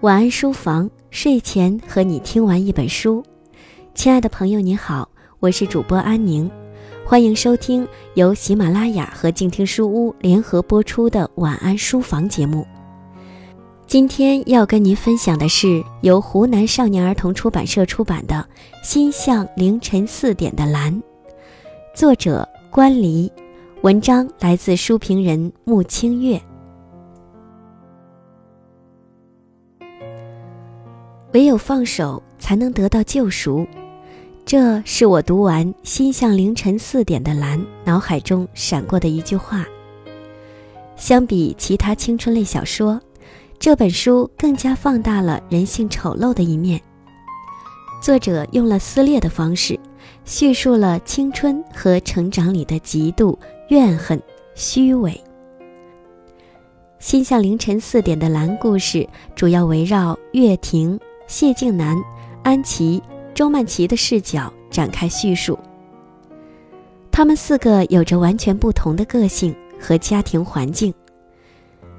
晚安书房，睡前和你听完一本书。亲爱的朋友，你好，我是主播安宁，欢迎收听由喜马拉雅和静听书屋联合播出的晚安书房节目。今天要跟您分享的是由湖南少年儿童出版社出版的《心向凌晨四点的蓝》，作者关离，文章来自书评人穆清月。唯有放手，才能得到救赎。这是我读完《心向凌晨四点的蓝》脑海中闪过的一句话。相比其他青春类小说，这本书更加放大了人性丑陋的一面。作者用了撕裂的方式，叙述了青春和成长里的嫉妒、怨恨、虚伪。《心向凌晨四点的蓝》故事主要围绕岳婷。谢静南、安琪、周曼琪的视角展开叙述。他们四个有着完全不同的个性和家庭环境。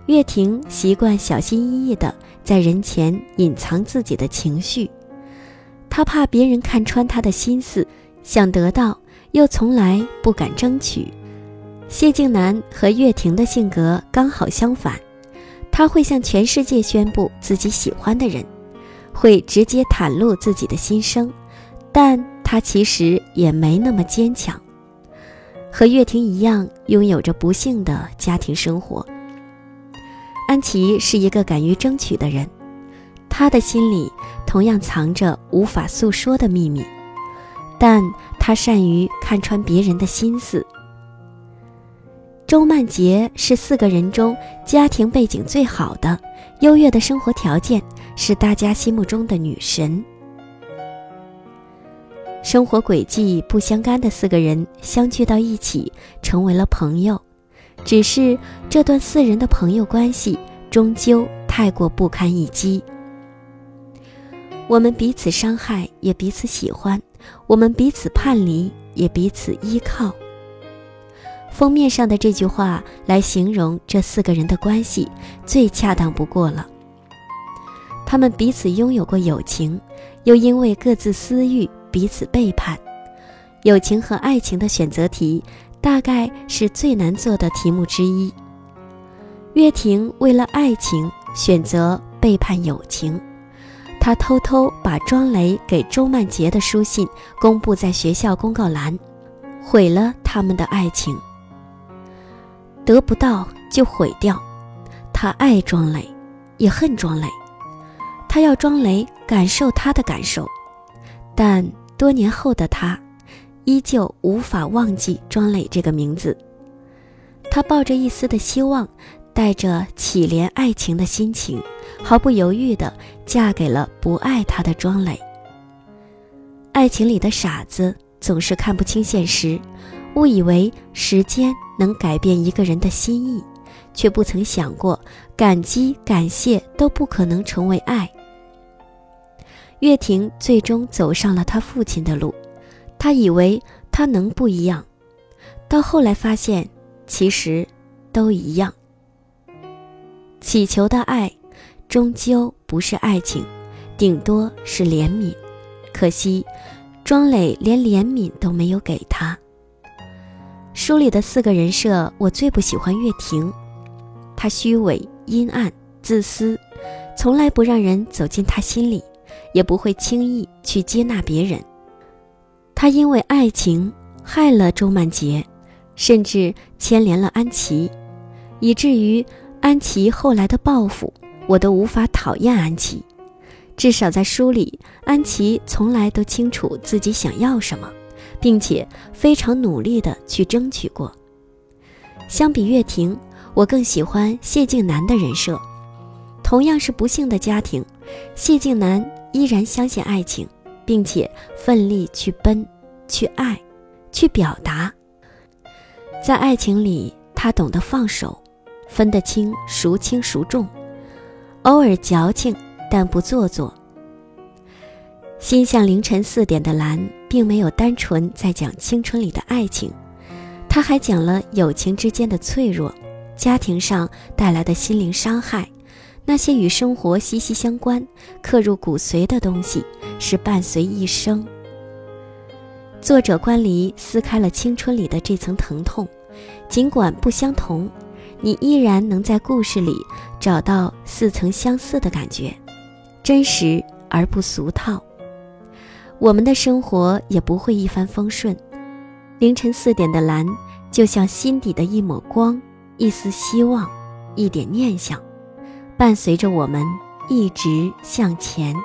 岳婷习惯小心翼翼地在人前隐藏自己的情绪，她怕别人看穿她的心思，想得到又从来不敢争取。谢静南和岳婷的性格刚好相反，他会向全世界宣布自己喜欢的人。会直接袒露自己的心声，但他其实也没那么坚强。和岳婷一样，拥有着不幸的家庭生活。安琪是一个敢于争取的人，他的心里同样藏着无法诉说的秘密，但他善于看穿别人的心思。周曼杰是四个人中家庭背景最好的，优越的生活条件。是大家心目中的女神。生活轨迹不相干的四个人相聚到一起，成为了朋友。只是这段四人的朋友关系终究太过不堪一击。我们彼此伤害，也彼此喜欢；我们彼此叛离，也彼此依靠。封面上的这句话来形容这四个人的关系，最恰当不过了。他们彼此拥有过友情，又因为各自私欲彼此背叛。友情和爱情的选择题，大概是最难做的题目之一。岳婷为了爱情选择背叛友情，她偷偷把庄雷给周曼杰的书信公布在学校公告栏，毁了他们的爱情。得不到就毁掉，他爱庄磊，也恨庄磊。他要庄磊感受他的感受，但多年后的他，依旧无法忘记庄磊这个名字。他抱着一丝的希望，带着乞怜爱情的心情，毫不犹豫地嫁给了不爱他的庄磊。爱情里的傻子总是看不清现实，误以为时间能改变一个人的心意，却不曾想过感激、感谢都不可能成为爱。岳婷最终走上了他父亲的路，他以为他能不一样，到后来发现其实都一样。祈求的爱，终究不是爱情，顶多是怜悯。可惜，庄磊连怜悯都没有给他。书里的四个人设，我最不喜欢月婷，她虚伪、阴暗、自私，从来不让人走进她心里。也不会轻易去接纳别人。他因为爱情害了周曼杰，甚至牵连了安琪，以至于安琪后来的报复，我都无法讨厌安琪。至少在书里，安琪从来都清楚自己想要什么，并且非常努力地去争取过。相比岳婷，我更喜欢谢静南的人设。同样是不幸的家庭，谢静南。依然相信爱情，并且奋力去奔、去爱、去表达。在爱情里，他懂得放手，分得清孰轻孰重，偶尔矫情，但不做作。心向凌晨四点的蓝，并没有单纯在讲青春里的爱情，他还讲了友情之间的脆弱，家庭上带来的心灵伤害，那些与生活息息相关、刻入骨髓的东西，是伴随一生。作者关离撕开了青春里的这层疼痛，尽管不相同，你依然能在故事里找到似曾相似的感觉，真实而不俗套。我们的生活也不会一帆风顺，凌晨四点的蓝，就像心底的一抹光，一丝希望，一点念想，伴随着我们一直向前。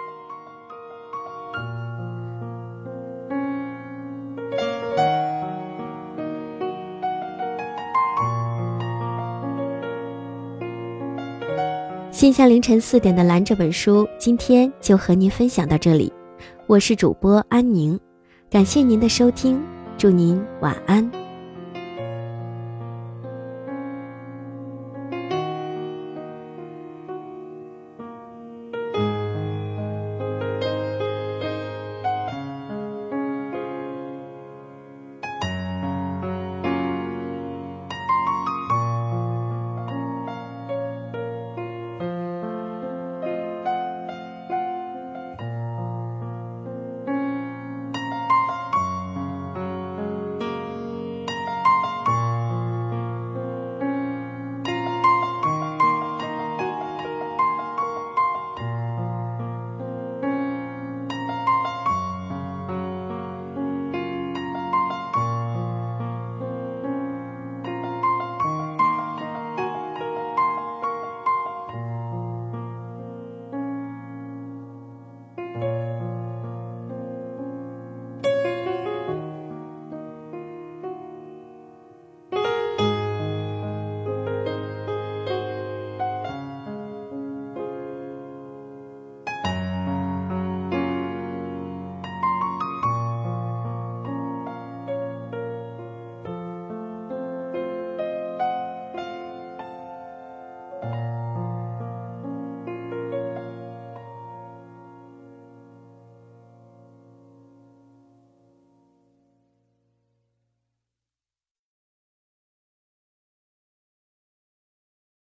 心向凌晨四点的蓝这本书，今天就和您分享到这里。我是主播安宁，感谢您的收听，祝您晚安。